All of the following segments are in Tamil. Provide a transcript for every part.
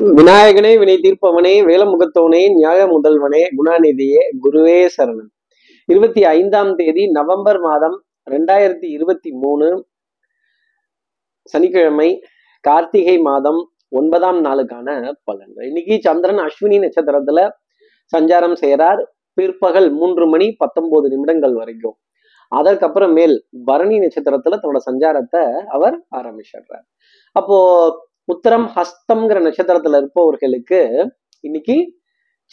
விநாயகனே வினை தீர்ப்பவனே வேலமுகத்தவனே நியாய முதல்வனே குணாநிதியே குருவே சரணன் இருபத்தி ஐந்தாம் தேதி நவம்பர் மாதம் ரெண்டாயிரத்தி இருபத்தி மூணு சனிக்கிழமை கார்த்திகை மாதம் ஒன்பதாம் நாளுக்கான பலன்கள். இன்னைக்கு சந்திரன் அஸ்வினி நட்சத்திரத்துல சஞ்சாரம் செய்கிறார் பிற்பகல் மூன்று மணி பத்தொன்பது நிமிடங்கள் வரைக்கும். அதற்கப்புறம் மேல் பரணி நட்சத்திரத்துல தன்னோட சஞ்சாரத்தை அவர் ஆரம்பிச்சிடுறார். அப்போ உத்தரம் ஹஸ்தம்ங்கிற நட்சத்திரத்துல இருப்பவர்களுக்கு இன்னைக்கு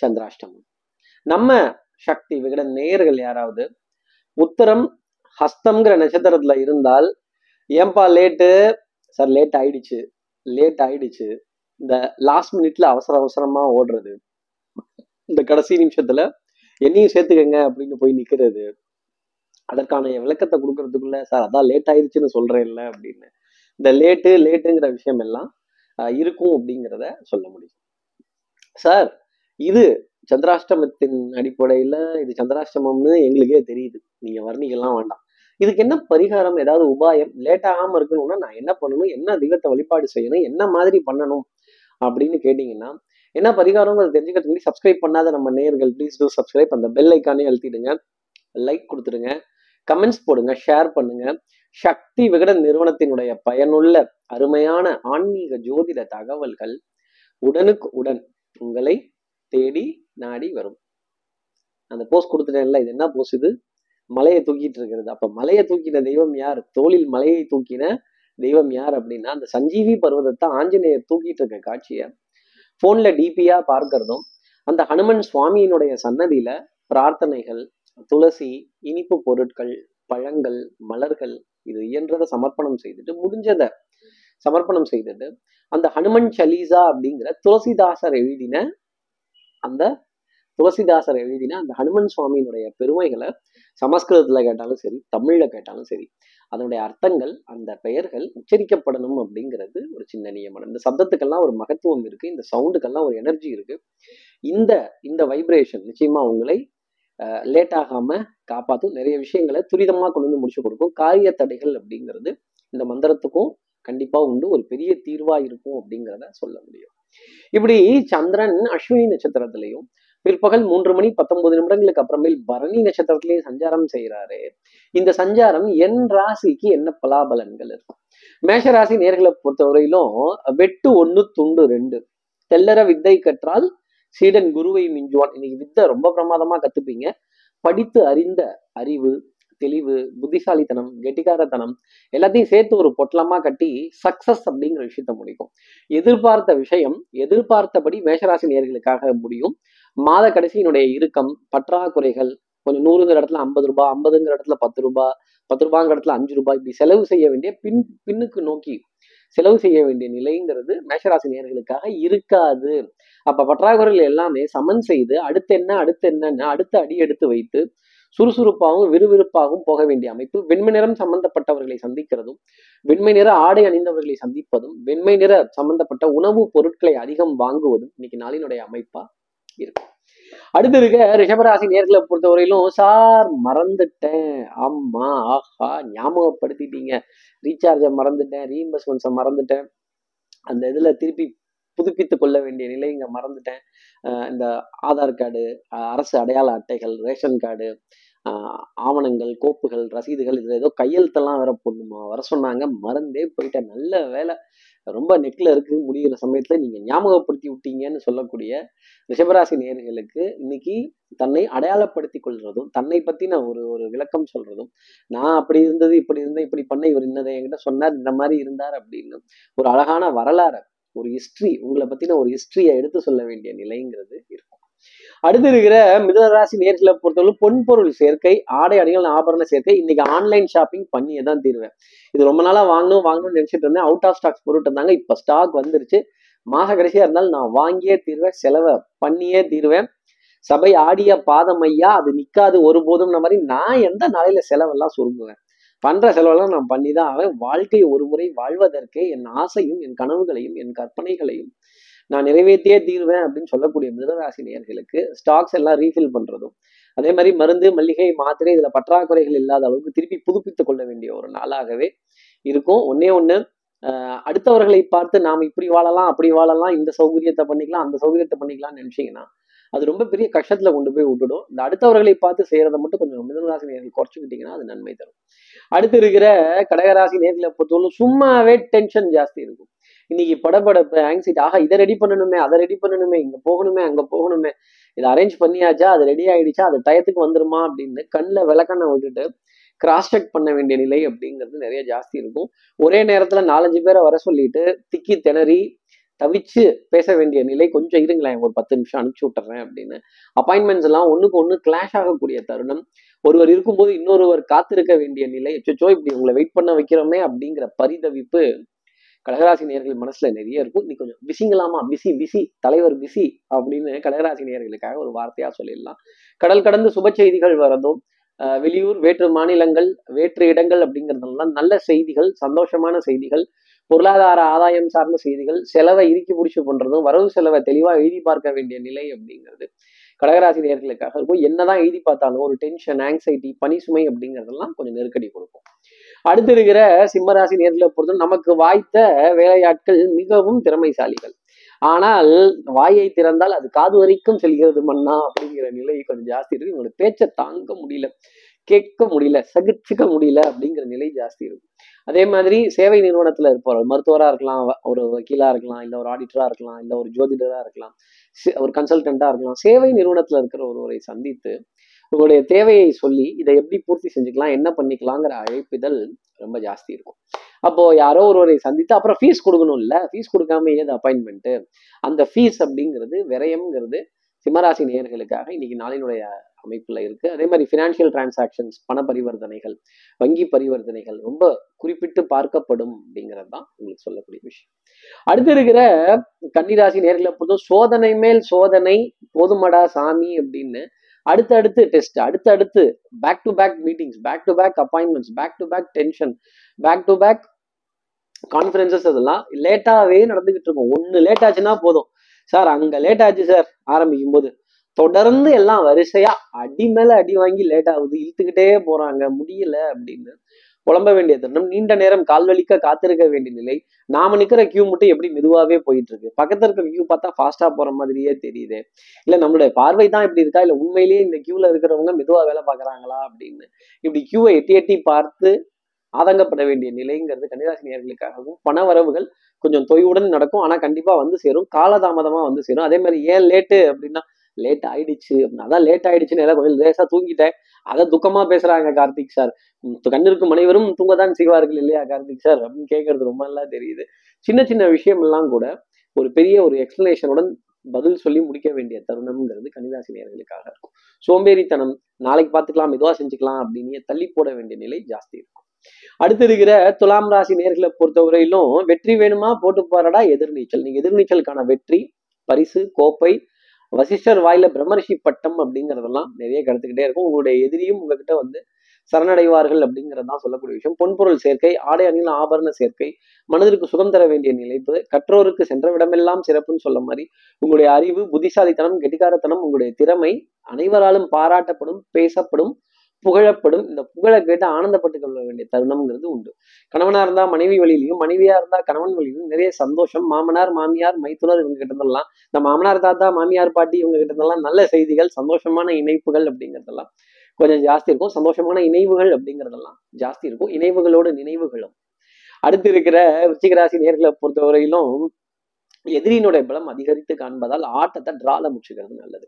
சந்திராஷ்டமம். நம்ம சக்தி விகட நேயர்கள் யாராவது உத்தரம் ஹஸ்தம்ங்கிற நட்சத்திரத்துல இருந்தால் ஏன்பா லேட்டு? சார் லேட் ஆயிடுச்சு. லேட் ஆயிடுச்சு. இந்த லாஸ்ட் மினிட்ல அவசர அவசரமா ஓடுறது. இந்த கடைசி நிமிஷத்துல என்னையும் சேர்த்துக்கங்க அப்படின்னு போய் நிக்கிறது. அதற்கான விளக்கத்தை கொடுக்கறதுக்குள்ள சார் அதான் லேட் ஆயிடுச்சுன்னு சொல்றேன்ல அப்படின்னு. இந்த லேட்டு லேட்டுங்கிற விஷயம் எல்லாம் இருக்கும் அப்படிங்கிறத சொல்ல முடியும். சார் இது சந்திராஷ்டமத்தின் அடிப்படையில இது சந்திராஷ்டமம்னு எங்களுக்கே தெரியுது. நீங்க வர்ணிக்கலாம் வேண்டாம். இதுக்கு என்ன பரிகாரம் ஏதாவது உபாயம் லேட் ஆகாம இருக்கணும்னா நான் என்ன பண்ணணும் என்ன தெய்வத்தை வழிபாடு செய்யணும் என்ன மாதிரி பண்ணணும் அப்படின்னு கேட்டீங்கன்னா என்ன பரிகாரங்கிறது தெரிஞ்சுக்கிறதுக்கு சப்ஸ்கிரைப் பண்ணாத நம்ம நேர்கள் ப்ளீஸ் டூ சப்ஸ்கிரைப் அந்த பெல் ஐக்கானே அழுத்திடுங்க. லைக் கொடுத்துடுங்க. கமெண்ட்ஸ் போடுங்க ஷேர் பண்ணுங்க. சக்தி விகடன் நிறுவனத்தினுடைய பயனுள்ள அருமையான ஆன்மீக ஜோதிட தகவல்கள் உடனுக்கு உடன் உங்களை தேடி நாடி வரும். அந்த போஸ்ட் கொடுத்துட்டேன்ல இது என்ன போஸ் இது? மலையை தூக்கிட்டு இருக்கிறது. அப்ப மலையை தூக்கின தெய்வம் யார்? தோளில் மலையை தூக்கின தெய்வம் யார் அப்படின்னா அந்த சஞ்சீவி பர்வதத்தை ஆஞ்சநேயர் தூக்கிட்டு இருக்க காட்சியை போன்ல டிபியா பார்க்கறதும் அந்த ஹனுமன் சுவாமியினுடைய சன்னதியில பிரார்த்தனைகள் துளசி இனிப்பு பொருட்கள் பழங்கள் மலர்கள் இது இயன்றதை சமர்ப்பணம் செய்துட்டு முடிஞ்சதை சமர்ப்பணம் செய்துட்டு அந்த ஹனுமன் சலீசா அப்படிங்கிற துளசிதாசர் எழுதின அந்த துளசிதாசர் எழுதின அந்த ஹனுமன் சுவாமியினுடைய பெருமைகளை சமஸ்கிருதத்துல கேட்டாலும் சரி தமிழ்ல கேட்டாலும் சரி அதனுடைய அர்த்தங்கள் அந்த பெயர்கள் உச்சரிக்கப்படணும் அப்படிங்கிறது ஒரு சின்ன நியமனம். இந்த சப்தத்துக்கெல்லாம் ஒரு மகத்துவம் இருக்கு இந்த சவுண்டுக்கெல்லாம் ஒரு எனர்ஜி இருக்கு. இந்த இந்த வைப்ரேஷன் நிச்சயமா உங்களை லேட் ஆகாம காப்பாற்றும் நிறைய விஷயங்களை துரிதமா கொண்டு வந்து முடிச்சு கொடுக்கும். காரிய தடைகள் அப்படிங்கிறது இந்த மந்திரத்துக்கும் கண்டிப்பாக உண்டு. ஒரு பெரிய தீர்வா இருக்கும் அப்படிங்கிறத சொல்ல முடியும். இப்படி சந்திரன் அஸ்வினி நட்சத்திரத்திலையும் பிற்பகல் மூன்று மணி பத்தொன்பது நிமிடங்களுக்கு அப்புறமேல் பரணி நட்சத்திரத்திலேயே சஞ்சாரம் செய்கிறாரு இந்த சஞ்சாரம் என் ராசிக்கு என்ன பலாபலன்கள் இருக்கும் மேஷ ராசி நேர்களை பொறுத்தவரையிலும் வெட்டு ஒண்ணு துண்டு ரெண்டு. தெல்லற வித்தை கற்றால் சீடன் குருவை மிஞ்சுவான். இன்னைக்கு வித்தை ரொம்ப பிரமாதமா கத்துப்பீங்க. படித்து அறிந்த அறிவு தெளிவு புத்திசாலித்தனம் கெட்டிக்காரத்தனம் எல்லாத்தையும் சேர்த்து ஒரு பொட்டலமா கட்டி சக்சஸ் அப்படிங்கிற விஷயத்த முடிக்கும். எதிர்பார்த்த விஷயம் எதிர்பார்த்தபடி மேஷராசி நேர்களுக்காக முடியும். மாத கடைசியினுடைய இறுக்கம் பற்றாக்குறைகள் கொஞ்சம் நூறுங்கிற இடத்துல ஐம்பது ரூபாய் ஐம்பதுங்கிற இடத்துல பத்து ரூபாய் பத்து ரூபாங்கிற இடத்துல அஞ்சு ரூபாய் இப்படி செலவு செய்ய வேண்டிய பின் பின்னுக்கு நோக்கி செலவு செய்ய வேண்டிய நிலைங்கிறது மேஷராசி நேர்களுக்காக இருக்காது. அப்ப பற்றாக்குறைகள் எல்லாமே சமன் செய்து அடுத்து என்ன அடுத்து என்னன்னு அடுத்த அடி எடுத்து வைத்து சுறுசுறுப்பாகவும் விறுவிறுப்பாகவும் போக வேண்டிய அமைப்பு வெண்மை நிறம் சம்பந்தப்பட்டவர்களை சந்திக்கிறதும் வெண்மை நிற ஆடை அணிந்தவர்களை சந்திப்பதும் வெண்மை நிற சம்பந்தப்பட்ட உணவுப் பொருட்களை அதிகம் வாங்குவதும் இன்னைக்கு நாளினுடைய அமைப்பா இருக்கும் அடுத்து இருக்க ரிஷபராசி நேர்களை பொறுத்தவரையிலும் சார் மறந்துட்டேன். ஆமா ஆஹா ஞாபகப்படுத்திட்டீங்க. ரீசார்ஜை மறந்துட்டேன் ரீஇம்பர்ஸ்மெண்ட்ஸை மறந்துட்டேன். அந்த இதுல திருப்பி புதுப்பித்து கொள்ள வேண்டிய நிலை இங்கே மறந்துட்டேன். இந்த ஆதார் கார்டு அரசு அடையாள அட்டைகள் ரேஷன் கார்டு ஆவணங்கள் கோப்புகள் ரசீதுகள் இதில் ஏதோ கையெழுத்தெல்லாம் வேற போடணுமா? வர சொன்னாங்க மறந்தே போயிட்டேன். நல்ல வேலை ரொம்ப நெக்ல இருக்கு முடிகிற சமயத்துல நீங்க ஞாபகப்படுத்தி விட்டீங்கன்னு சொல்லக்கூடிய ரிஷபராசி நேர்களுக்கு இன்னைக்கு தன்னை அடையாளப்படுத்தி கொள்றதும் தன்னை பத்தின ஒரு ஒரு விளக்கம் சொல்றதும் நான் அப்படி இருந்தது இப்படி இருந்தேன் இப்படி பண்ண இவர் இன்னதை என்கிட்ட சொன்னார் இந்த மாதிரி இருந்தார் அப்படின்னு ஒரு அழகான வரலாறு ஒரு ஹிஸ்ட்ரி உங்களை பத்தின ஒரு ஹிஸ்டரியை எடுத்து சொல்ல வேண்டிய நிலைங்கிறது இருக்கு. அடுத்து இருக்கிற மிதனராசி நேர்களை பொறுத்தவரை பொன்பொருள் சேர்க்கை ஆடை அணிகள் ஆபரண சேர்க்கை இன்னைக்கு ஆன்லைன் ஷாப்பிங் பண்ணியே தான் தீருவேன். இது ரொம்ப நாளா வாங்கணும் வாங்கணும்னு நினைச்சிட்டு இருந்தேன். அவுட் ஆஃப் ஸ்டாக்ஸ் பொருட்டு இருந்தாங்க. இப்ப ஸ்டாக் வந்துருச்சு. மாச கடைசியா இருந்தாலும் நான் வாங்கியே தீருவேன். செலவை பண்ணியே தீருவேன். சபை ஆடிய பாதம் ஐயா அது நிக்காது ஒருபோதும் மாதிரி நான் எந்த நாளையில செலவெல்லாம் சுருங்குவேன்? பண்ற செலவெல்லாம் நான் பண்ணி தான் ஆவேன். வாழ்க்கை ஒரு முறை வாழ்வதற்கே என் ஆசையும் என் கனவுகளையும் என் கற்பனைகளையும் நான் நிறைவேற்றியே தீருவேன் அப்படின்னு சொல்லக்கூடிய மிதனராசி நேர்களுக்கு ஸ்டாக்ஸ் எல்லாம் ரீஃபில் பண்றதும் அதே மாதிரி மருந்து மல்லிகை மாத்திரை இதுல பற்றாக்குறைகள் இல்லாத அளவுக்கு திருப்பி புதுப்பித்துக் கொள்ள வேண்டிய ஒரு நாளாகவே இருக்கும். ஒன்னே ஒண்ணு அடுத்தவர்களை பார்த்து நாம் இப்படி வாழலாம் அப்படி வாழலாம் இந்த சௌகரியத்தை பண்ணிக்கலாம் அந்த சௌகரியத்தை பண்ணிக்கலாம்னு நினைச்சீங்கன்னா அது ரொம்ப பெரிய கஷ்டத்துல கொண்டு போய் விட்டுடும். இந்த அடுத்தவர்களை பார்த்து செய்யறதை மட்டும் கொஞ்சம் மிதனராசி நேர்கள் குறைச்சிக்கிட்டீங்கன்னா அது நன்மை தரும். அடுத்து இருக்கிற கடகராசி நேர்களை பொறுத்தவரை சும்மாவே டென்ஷன் ஜாஸ்தி இருக்கும். இன்னைக்கு படப்படப்பு ஆங்ஸைட்டி ஆஹா இதை ரெடி பண்ணணுமே அதை ரெடி பண்ணணுமே இங்கே போகணுமே அங்கே போகணுமே இதை அரேஞ்ச் பண்ணியாச்சா அது ரெடி ஆயிடுச்சா அது டயத்துக்கு வந்துருமா அப்படின்னு கண்ணில் விளக்கண்ணை விட்டுட்டு கிராஸ் செக் பண்ண வேண்டிய நிலை அப்படிங்கிறது நிறைய ஜாஸ்தி இருக்கும். ஒரே நேரத்தில் நாலஞ்சு பேரை வர சொல்லிட்டு திக்கி திணறி தவிச்சு பேச வேண்டிய நிலை கொஞ்சம் இருங்களேன் ஒரு பத்து நிமிஷம் அனுப்பிச்சி விட்டுறேன் அப்படின்னு. அப்பாயின்மெண்ட்ஸ் எல்லாம் ஒன்றுக்கு ஒன்று கிளாஷ் ஆகக்கூடிய தருணம். ஒருவர் இருக்கும்போது இன்னொருவர் காத்திருக்க வேண்டிய நிலை அச்சோ இப்படி உங்களை வெயிட் பண்ண வைக்கிறோமே அப்படிங்கிற பரிதவிப்பு கடகராசி நேர்கள் மனசுல நிறைய இருக்கும். நீ கொஞ்சம் பிஸிங்களாமா பிஸி பிஸி தலைவர் பிஸி அப்படின்னு கடகராசி நேர்களுக்காக ஒரு வார்த்தையா சொல்லிடலாம். கடல் கடந்து சுப செய்திகள் வரதும் வெளியூர் வேற்று மாநிலங்கள் வேற்று இடங்கள் அப்படிங்கிறதெல்லாம் நல்ல செய்திகள் சந்தோஷமான செய்திகள் பொருளாதார ஆதாயம் சார்ந்த செய்திகள் செலவை இறுக்கி பிடிச்சி பண்றதும் வரவு செலவை தெளிவா எழுதி பார்க்க வேண்டிய நிலை அப்படிங்கிறது கடகராசி நேர்களுக்காக இருக்கும். என்னதான் எழுதி பார்த்தாலும் ஒரு டென்ஷன் ஆங்ஸைட்டி பனி சுமை அப்படிங்கிறதெல்லாம் கொஞ்சம் நெருக்கடி கொடுக்கும். அடுத்து இருக்கிற சிம்மராசி நேரத்தில் பொறுத்தவரை நமக்கு வாய்த்த வேலையாட்கள் மிகவும் திறமைசாலிகள். ஆனால் வாயை திறந்தால் அது காது வரைக்கும் செல்கிறது மண்ணா அப்படிங்கிற நிலை கொஞ்சம் ஜாஸ்தி இருக்கு. உங்களோட பேச்சை தாங்க முடியல கேட்க முடியல சகிச்சுக்க முடியல அப்படிங்கிற நிலை ஜாஸ்தி இருக்கும் அதே மாதிரி சேவை நிறுவனத்துல இருப்பவர் மருத்துவராக இருக்கலாம் ஒரு வக்கீலா இருக்கலாம் இல்லை ஒரு ஆடிட்டரா இருக்கலாம் இல்லை ஒரு ஜோதிடரா இருக்கலாம் ஒரு கன்சல்டண்டா இருக்கலாம் சேவை நிறுவனத்துல இருக்கிற ஒருவரை சந்தித்து உங்களுடைய தேவையை சொல்லி இதை எப்படி பூர்த்தி செஞ்சுக்கலாம் என்ன பண்ணிக்கலாங்கிற அழைப்பிதழ் ரொம்ப ஜாஸ்தி இருக்கும். அப்போ யாரோ ஒருவரை சந்தித்து அப்புறம் ஃபீஸ் கொடுக்கணும் இல்லை ஃபீஸ் கொடுக்காம ஏது அப்பாயின்மெண்ட்டு அந்த ஃபீஸ் அப்படிங்கிறது விரயம்ங்கிறது சிம்மராசி நேயர்களுக்காக இன்னைக்கு நாளினுடைய அமைப்புல இருக்கு. அதே மாதிரி ஃபினான்ஷியல் டிரான்சாக்ஷன்ஸ் பண பரிவர்த்தனைகள் வங்கி பரிவர்த்தனைகள் ரொம்ப குறிப்பிட்டு பார்க்கப்படும் அப்படிங்கிறது தான் உங்களுக்கு சொல்லக்கூடிய விஷயம். அடுத்து இருக்கிற கன்னிராசி நேர்களை பொறுத்தும் சோதனை மேல் சோதனை போதுமடா சாமி அப்படின்னு அடுத்தடுத்து டெஸ்ட் அடுத்தடுத்து back to back meetings back to back appointments back to back tension back to back conferences அதெல்லாம் லேட்டாகவே நடந்துகிட்டு இருக்கும். ஒன்று லேட் ஆச்சுன்னா போதும். சார் அங்கே லேட் ஆச்சு சார் ஆரம்பிக்கும் போது. தொடர்ந்து எல்லாம் வரிசையா அடி மேல அடி வாங்கி லேட் ஆகுது. இழுத்துக்கிட்டே போறாங்க. முடியல அப்படின்னு புலம்ப வேண்டிய தருணம் நீண்ட நேரம் கால்வலிக்க காத்திருக்க வேண்டிய நிலை. நாம நிக்கிற கியூ மட்டும் எப்படி மெதுவாகவே போயிட்டு இருக்கு பக்கத்துல இருக்கிற கியூ பார்த்தா ஃபாஸ்டா போற மாதிரியே தெரியுது. இல்ல நம்மளுடைய பார்வை தான் இப்படி இருக்கா? இல்ல உண்மையிலேயே இந்த கியூல இருக்கிறவங்க மெதுவா வேலை பாக்குறாங்களா அப்படின்னு. இப்படி கியூவை எட்டி எட்டி பார்த்து ஆதங்கப்பட வேண்டிய நிலைங்கிறது கன்னிராசி நேர்களுக்காகவும் பண வரவுகள் கொஞ்சம் தொய்வுடன் நடக்கும். ஆனா கண்டிப்பா வந்து சேரும். காலதாமதமா வந்து சேரும். அதே மாதிரி ஏன் லேட்டு அப்படின்னா லேட் ஆயிடுச்சு. அப்படின்னா அதான் லேட் ஆயிடுச்சுன்னு எல்லாம் கொஞ்சம் லேசா தூங்கிட்டேன். அதை துக்கமா பேசுறாங்க கார்த்திக் சார் கண்ணிருக்கும் அனைவரும் தூங்கதான் செய்வார்கள் இல்லையா கார்த்திக் சார் அப்படின்னு கேட்கறது ரொம்ப நல்லா தெரியுது. சின்ன சின்ன விஷயம் எல்லாம் கூட ஒரு பெரிய ஒரு எக்ஸ்பிளனேஷனுடன் பதில் சொல்லி முடிக்க வேண்டிய தருணம்ங்கிறது கன்னிராசி நேர்களுக்காக இருக்கும். சோம்பேறித்தனம் நாளைக்கு பார்த்துக்கலாம் மெதுவா செஞ்சுக்கலாம் அப்படின்னு தள்ளி போட வேண்டிய நிலை ஜாஸ்தி இருக்கும். அடுத்து இருக்கிற துலாம் ராசி நேர்களை பொறுத்தவரையிலும் வெற்றி வேணுமா? போட்டு போறடா எதிர்நீச்சல். நீங்க எதிர்நீச்சலுக்கான வெற்றி பரிசு கோப்பை வசிஷ்டர் வாயில பிரம்மரிஷி பட்டம் அப்படிங்கிறதெல்லாம் நிறைய கருத்துக்கிட்டே இருக்கும். உங்களுடைய எதிரியும் உங்ககிட்ட வந்து சரணடைவார்கள் அப்படிங்கிறதான் சொல்லக்கூடிய விஷயம். பொன்பொருள் சேர்க்கை ஆடை அணியில் ஆபரண சேர்க்கை மனதிற்கு சுகம் தர வேண்டிய நிலைப்பு கற்றோருக்கு சென்ற விடமெல்லாம் சிறப்புன்னு சொல்ல மாதிரி உங்களுடைய அறிவு புத்திசாலித்தனம் கெட்டிக்காரத்தனம் உங்களுடைய திறமை அனைவராலும் பாராட்டப்படும் பேசப்படும் புகழப்படும். இந்த புகழை கேட்டு ஆனந்தப்பட்டு கொள்ள வேண்டிய தருணம்ங்கிறது உண்டு. கணவனா இருந்தா மனைவி வழியிலையும் மனைவியா இருந்தா கணவன் வழியிலும் நிறைய சந்தோஷம். மாமனார் மாமியார் மைத்துனர் இவங்க கிட்ட இருந்தெல்லாம் இந்த மாமனார் தாத்தா மாமியார் பாட்டி இவங்க கிட்ட இருந்தெல்லாம் நல்ல செய்திகள் சந்தோஷமான இணைப்புகள் அப்படிங்கிறதெல்லாம் கொஞ்சம் ஜாஸ்தி இருக்கும். சந்தோஷமான இணைவுகள் அப்படிங்கிறதெல்லாம் ஜாஸ்தி இருக்கும். இணைவுகளோட நினைவுகளும். அடுத்து இருக்கிற ருச்சிகராசி நேர்களை பொறுத்தவரையிலும் எதிரியினுடைய பலம் அதிகரித்து காண்பதால் ஆட்டத்தை டிரால முடிச்சுக்கிறது நல்லது.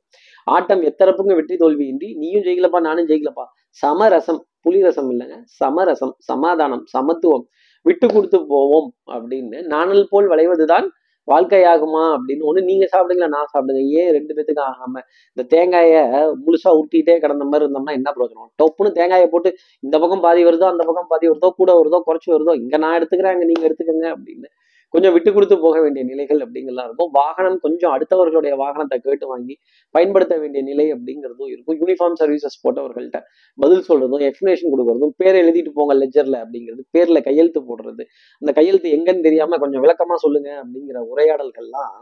ஆட்டம் எத்தரப்புக்கும் வெற்றி தோல்வியின்றி நீயும் ஜெயிக்கலப்பா நானும் ஜெயிக்கலப்பா. சமரசம் புலிரசம் இல்லைங்க. சமரசம் சமாதானம் சமத்துவம் விட்டு கொடுத்து போவோம் அப்படின்னு நானல் போல் விளைவதுதான் வாழ்க்கையாகுமா அப்படின்னு ஒன்று நீங்கள் சாப்பிடுங்களா நான் சாப்பிடுங்க. ஏன் ரெண்டு பேத்துக்கும் ஆகாம இந்த தேங்காயை முழுசாக ஊட்டிகிட்டே கிடந்த மாதிரி இருந்தோம்னா என்ன பிரயோஜனம்? டொப்புன்னு தேங்காயை போட்டு இந்த பக்கம் பாதி வருதோ அந்த பக்கம் பாதி வருதோ கூட வருதோ குறைச்சி வருதோ இங்கே நான் எடுத்துக்கிறேன் அங்கே நீங்கள் எடுத்துக்கங்க அப்படின்னு கொஞ்சம் விட்டு கொடுத்து போக வேண்டிய நிலைகள் அப்படிங்கலாம் இருக்கும். வாகனம் கொஞ்சம் அடுத்தவர்களுடைய வாகனத்தை கேட்டு வாங்கி பயன்படுத்த வேண்டிய நிலை அப்படிங்கிறதும் இருக்கும். யூனிஃபார்ம் சர்வீசஸ் போட்டவர்கள்ட்ட பதில் சொல்றதும் எக்ஸ்பிளேஷன் கொடுக்கறதும் பேரை எழுதிட்டு போங்க லெஜர்ல அப்படிங்கிறது பேர்ல கையெழுத்து போடுறது அந்த கையெழுத்து எங்கன்னு தெரியாம கொஞ்சம் விளக்கமா சொல்லுங்க அப்படிங்கிற உரையாடல்கள்லாம்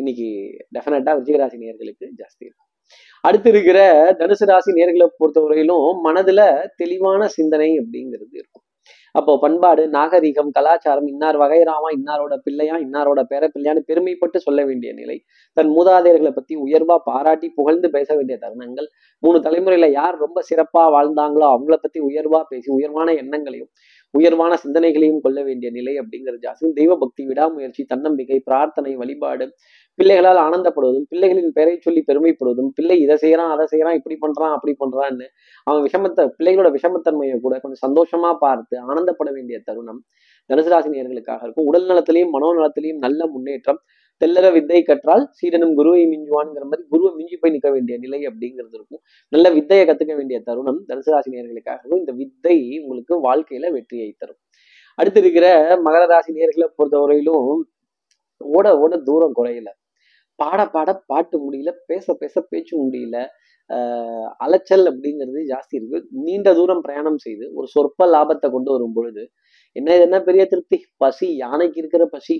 இன்னைக்கு டெஃபினட்டா விஜயராசி நேர்களுக்கு ஜாஸ்தி இருக்கும் அடுத்து இருக்கிற தனுசு ராசி நேர்களை பொறுத்தவரையிலும் மனதுல தெளிவான சிந்தனை அப்படிங்கிறது இருக்கும். அப்போ பண்பாடு நாகரிகம் கலாச்சாரம் இன்னார் வகைராமா இன்னாரோட பிள்ளையா இன்னாரோட பேர பிள்ளையான்னு பெருமைப்பட்டு சொல்ல வேண்டிய நிலை. தன் மூதாதையர்களை பத்தி உயர்வா பாராட்டி புகழ்ந்து பேச வேண்டிய தருணங்கள். மூணு தலைமுறையில யார் ரொம்ப சிறப்பா வாழ்ந்தாங்களோ அவங்கள பத்தி உயர்வா பேசி உயர்வான எண்ணங்களையும் உயர்வான சிந்தனைகளையும் கொள்ள வேண்டிய நிலை அப்படிங்கிறது ஜாஸ்தி தெய்வ பக்தி விடாமுயற்சி தன்னம்பிக்கை பிரார்த்தனை வழிபாடு. பிள்ளைகளால் ஆனந்தப்படுவதும் பிள்ளைகளின் பெயரை சொல்லி பெருமைப்படுவதும் பிள்ளை இதை செய்யறான் அதை செய்யறான் இப்படி பண்றான் அப்படி பண்றான்னு அவன் விஷமத்தை பிள்ளைகளோட விஷமத்தன்மையை கூட கொஞ்சம் சந்தோஷமா பார்த்து ஆனந்தப்பட வேண்டிய தருணம் தனுசு ராசி இருக்கும். உடல் நலத்திலையும் மனோநலத்திலையும் நல்ல முன்னேற்றம். தெல்லற வித்தை கற்றால் சீடனும் குருவை மிஞ்சுவான்ங்கிற மாதிரி குருவை மிஞ்சி போய் நிற்க வேண்டிய நிலை அப்படிங்கிறது இருக்கும். நல்ல வித்தையை கத்துக்க வேண்டிய தருணம் தனுசு ராசி இந்த வித்தை உங்களுக்கு வாழ்க்கையில வெற்றியை தரும். அடுத்து இருக்கிற மகர ராசி நேர்களை பொறுத்தவரையிலும் ஓட ஓட தூரம் குறையல. பாட பாட பாட்டு முடியல பேச பேச பேச்சு முடியல. ஆஹ் அலைச்சல் அப்படிங்கிறது ஜாஸ்தி இருக்கு. நீண்ட தூரம் பிரயாணம் செய்து ஒரு சொற்ப லாபத்தை கொண்டு வரும் பொழுது என்ன இது என்ன பெரிய திருப்தி? பசி யானைக்கு இருக்கிற பசி.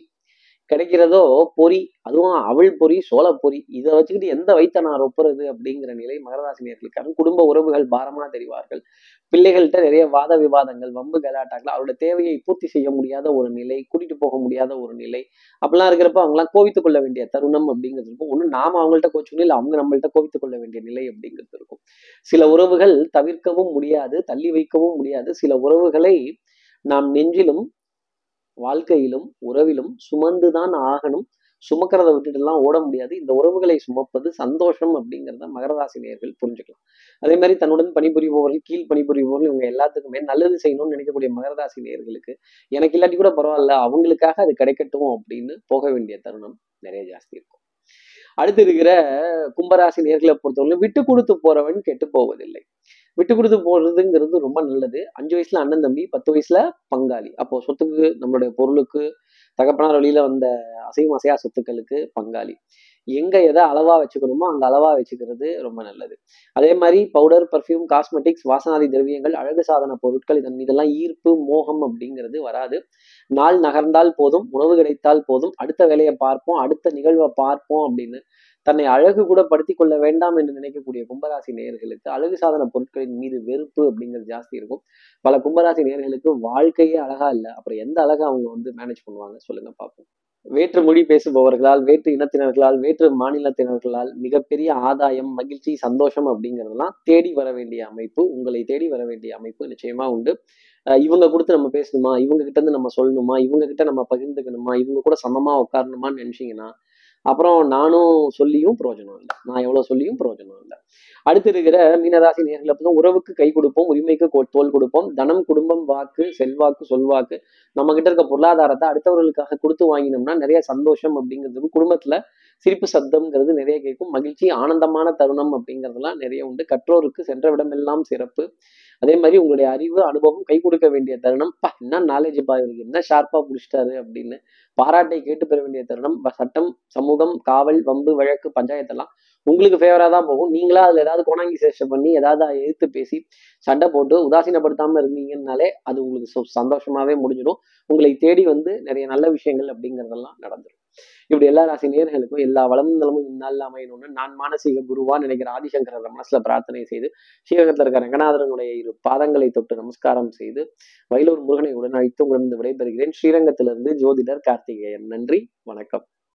கிடைக்கிறதோ பொறி அதுவும் அவள் பொறி சோள பொறி இதை வச்சுக்கிட்டு எந்த வயித்தை நான் ரொப்புறது அப்படிங்கிற நிலை மகராசினியர்களுக்காக குடும்ப உறவுகள் பாரமா தெரிவார்கள். பிள்ளைகள்கிட்ட நிறைய வாத விவாதங்கள் வம்பு கலாட்டாக்கள் அவரோட தேவையை பூர்த்தி செய்ய முடியாத ஒரு நிலை கூட்டிட்டு போக முடியாத ஒரு நிலை. அப்படிலாம் இருக்கிறப்ப அவங்களாம் கோவித்துக் கொள்ள வேண்டிய தருணம் அப்படிங்கிறது இருக்கும். ஒண்ணு நாம அவங்கள்ட்ட கோச்சணும் இல்லை அவங்க நம்மள்ட்ட கோவித்துக் கொள்ள வேண்டிய நிலை அப்படிங்கிறது இருக்கும். சில உறவுகள் தவிர்க்கவும் முடியாது தள்ளி வைக்கவும் முடியாது. சில உறவுகளை நாம் நெஞ்சிலும் வாழ்க்கையிலும் உறவிலும் சுமந்துதான் ஆகணும். சுமக்கிறத விட்டுட்டு எல்லாம் ஓட முடியாது. இந்த உறவுகளை சுமப்பது சந்தோஷம் அப்படிங்கிறத மகரராசி நேர்கள் புரிஞ்சுக்கலாம். அதே மாதிரி தன்னுடன் பணிபுரிபவர்கள் கீழ் பணிபுரிபவர்கள் இவங்க எல்லாத்துக்குமே நல்லது செய்யணும்னு நினைக்கக்கூடிய மகரராசி நேயர்களுக்கு எனக்கு இல்லாட்டி கூட பரவாயில்ல அவங்களுக்காக அது கிடைக்கட்டும் அப்படின்னு போக வேண்டிய தருணம் நிறைய ஜாஸ்தி இருக்கும். அடுத்து இருக்கிற கும்பராசி நேர்களை பொறுத்தவரை விட்டு கொடுத்து போறவன் கெட்டு போவதில்லை. விட்டு கொடுத்து போறதுங்கிறது ரொம்ப நல்லது. அஞ்சு வயசுல அண்ணன் தம்பி பத்து வயசுல பங்காளி. அப்போ சொத்துக்கு நம்மளுடைய பொருளுக்கு தகப்பனார் வழியில வந்த அசையும் அசையா சொத்துக்களுக்கு பங்காளி. எங்க எதை அளவா வச்சுக்கணுமோ அங்க அளவா வச்சுக்கிறது ரொம்ப நல்லது. அதே மாதிரி பவுடர் பர்ஃப்யூம் காஸ்மெட்டிக்ஸ் வாசனாதி திரவியங்கள் அழகு சாதன பொருட்கள் இதன் இதெல்லாம் ஈர்ப்பு மோகம் அப்படிங்கிறது வராது. நாள் நகர்ந்தால் போதும் உணவு கிடைத்தால் போதும் அடுத்த வேலையை பார்ப்போம் அடுத்த நிகழ்வை பார்ப்போம் அப்படின்னு தன்னை அழகு கூட படுத்தி கொள்ள வேண்டாம் என்று நினைக்கக்கூடிய கும்பராசி நேயர்களுக்கு அழகு சாதன பொருட்களின் மீது வெறுப்பு அப்படிங்கிறது ஜாஸ்தி இருக்கும். பல கும்பராசி நேயர்களுக்கு வாழ்க்கையே அழகா இல்லை. அப்புறம் எந்த அழகா அவங்க வந்து மேனேஜ் பண்ணுவாங்க சொல்லுங்க பார்ப்போம் வேற்று மொழி பேசுபவர்களால் வேற்று இனத்தினர்களால் வேற்று மாநிலத்தினர்களால் மிகப்பெரிய ஆதாயம் மகிழ்ச்சி சந்தோஷம் அப்படிங்கிறதெல்லாம் தேடி வர வேண்டிய அமைப்பு உங்களை தேடி வர வேண்டிய அமைப்பு நிச்சயமா உண்டு. இவங்க கொடுத்து நம்ம பேசணுமா? இவங்க கிட்ட இருந்து நம்ம சொல்லணுமா? இவங்க கிட்ட நம்ம பகிர்ந்துக்கணுமா? இவங்க கூட சமமா உட்காரணுமான்னு நினைச்சீங்கன்னா அப்புறம் நானும் சொல்லியும் பிரயோஜனம் இல்லை. நான் எவ்வளவு சொல்லியும் பிரயோஜனம் இல்லை. அடுத்து இருக்கிற மீனராசி நேர்களை பார்த்தா உறவுக்கு கை கொடுப்போம் உரிமைக்கு தோல் கொடுப்போம். தனம் குடும்பம் வாக்கு செல்வாக்கு சொல்வாக்கு. நம்ம கிட்ட இருக்க பொருளாதாரத்தை அடுத்தவர்களுக்காக கொடுத்து வாங்கினோம்னா நிறைய சந்தோஷம் அப்படிங்கிறது குடும்பத்துல சிரிப்பு சப்தம்ங்கிறது நிறைய கேட்கும். மகிழ்ச்சி ஆனந்தமான தருணம் அப்படிங்கிறதுலாம் நிறைய உண்டு. கற்றோருக்கு சென்ற விடமெல்லாம் சிறப்பு. அதே மாதிரி உங்களுடைய அறிவு அனுபவம் கை கொடுக்க வேண்டிய தருணம். பா என்ன நாலேஜ் பா இவருக்கு என்ன ஷார்ப்பா புடிச்சிட்டாரு அப்படின்னு பாராட்டை கேட்டு பெற வேண்டிய தருணம். சட்டம் சமூக சமூகம் காவல் வம்பு வழக்கு பஞ்சாயத்தெல்லாம் உங்களுக்கு ஃபேவரா தான் போகும். நீங்களா அதுல ஏதாவது கோணாங்கி பண்ணி ஏதாவது எதிர்த்து பேசி சண்டை போட்டு உதாசீனப்படுத்தாம இருந்தீங்கன்னாலே அது உங்களுக்கு சந்தோஷமாவே முடிஞ்சிடும். உங்களை தேடி வந்து நிறைய நல்ல விஷயங்கள் அப்படிங்கிறதெல்லாம் நடந்துடும் இப்படி எல்லா ராசி நேர்களுக்கும் எல்லா வளமும் நலமும் இந்நாளில் அமையணும்னு நான் மானசீக குருவா நினைக்கிற ஆதிசங்கரர் மனசுல பிரார்த்தனை செய்து ஸ்ரீரங்கத்தில் இருக்கிற ரங்கநாதரனுடைய இரு பாதங்களை தொட்டு நமஸ்காரம் செய்து வயலூர் முருகனை உடன் அழைத்து உங்களிடம் விடைபெறுகிறேன். ஸ்ரீரங்கத்திலிருந்து ஜோதிடர் கார்த்திகேயன். நன்றி வணக்கம்.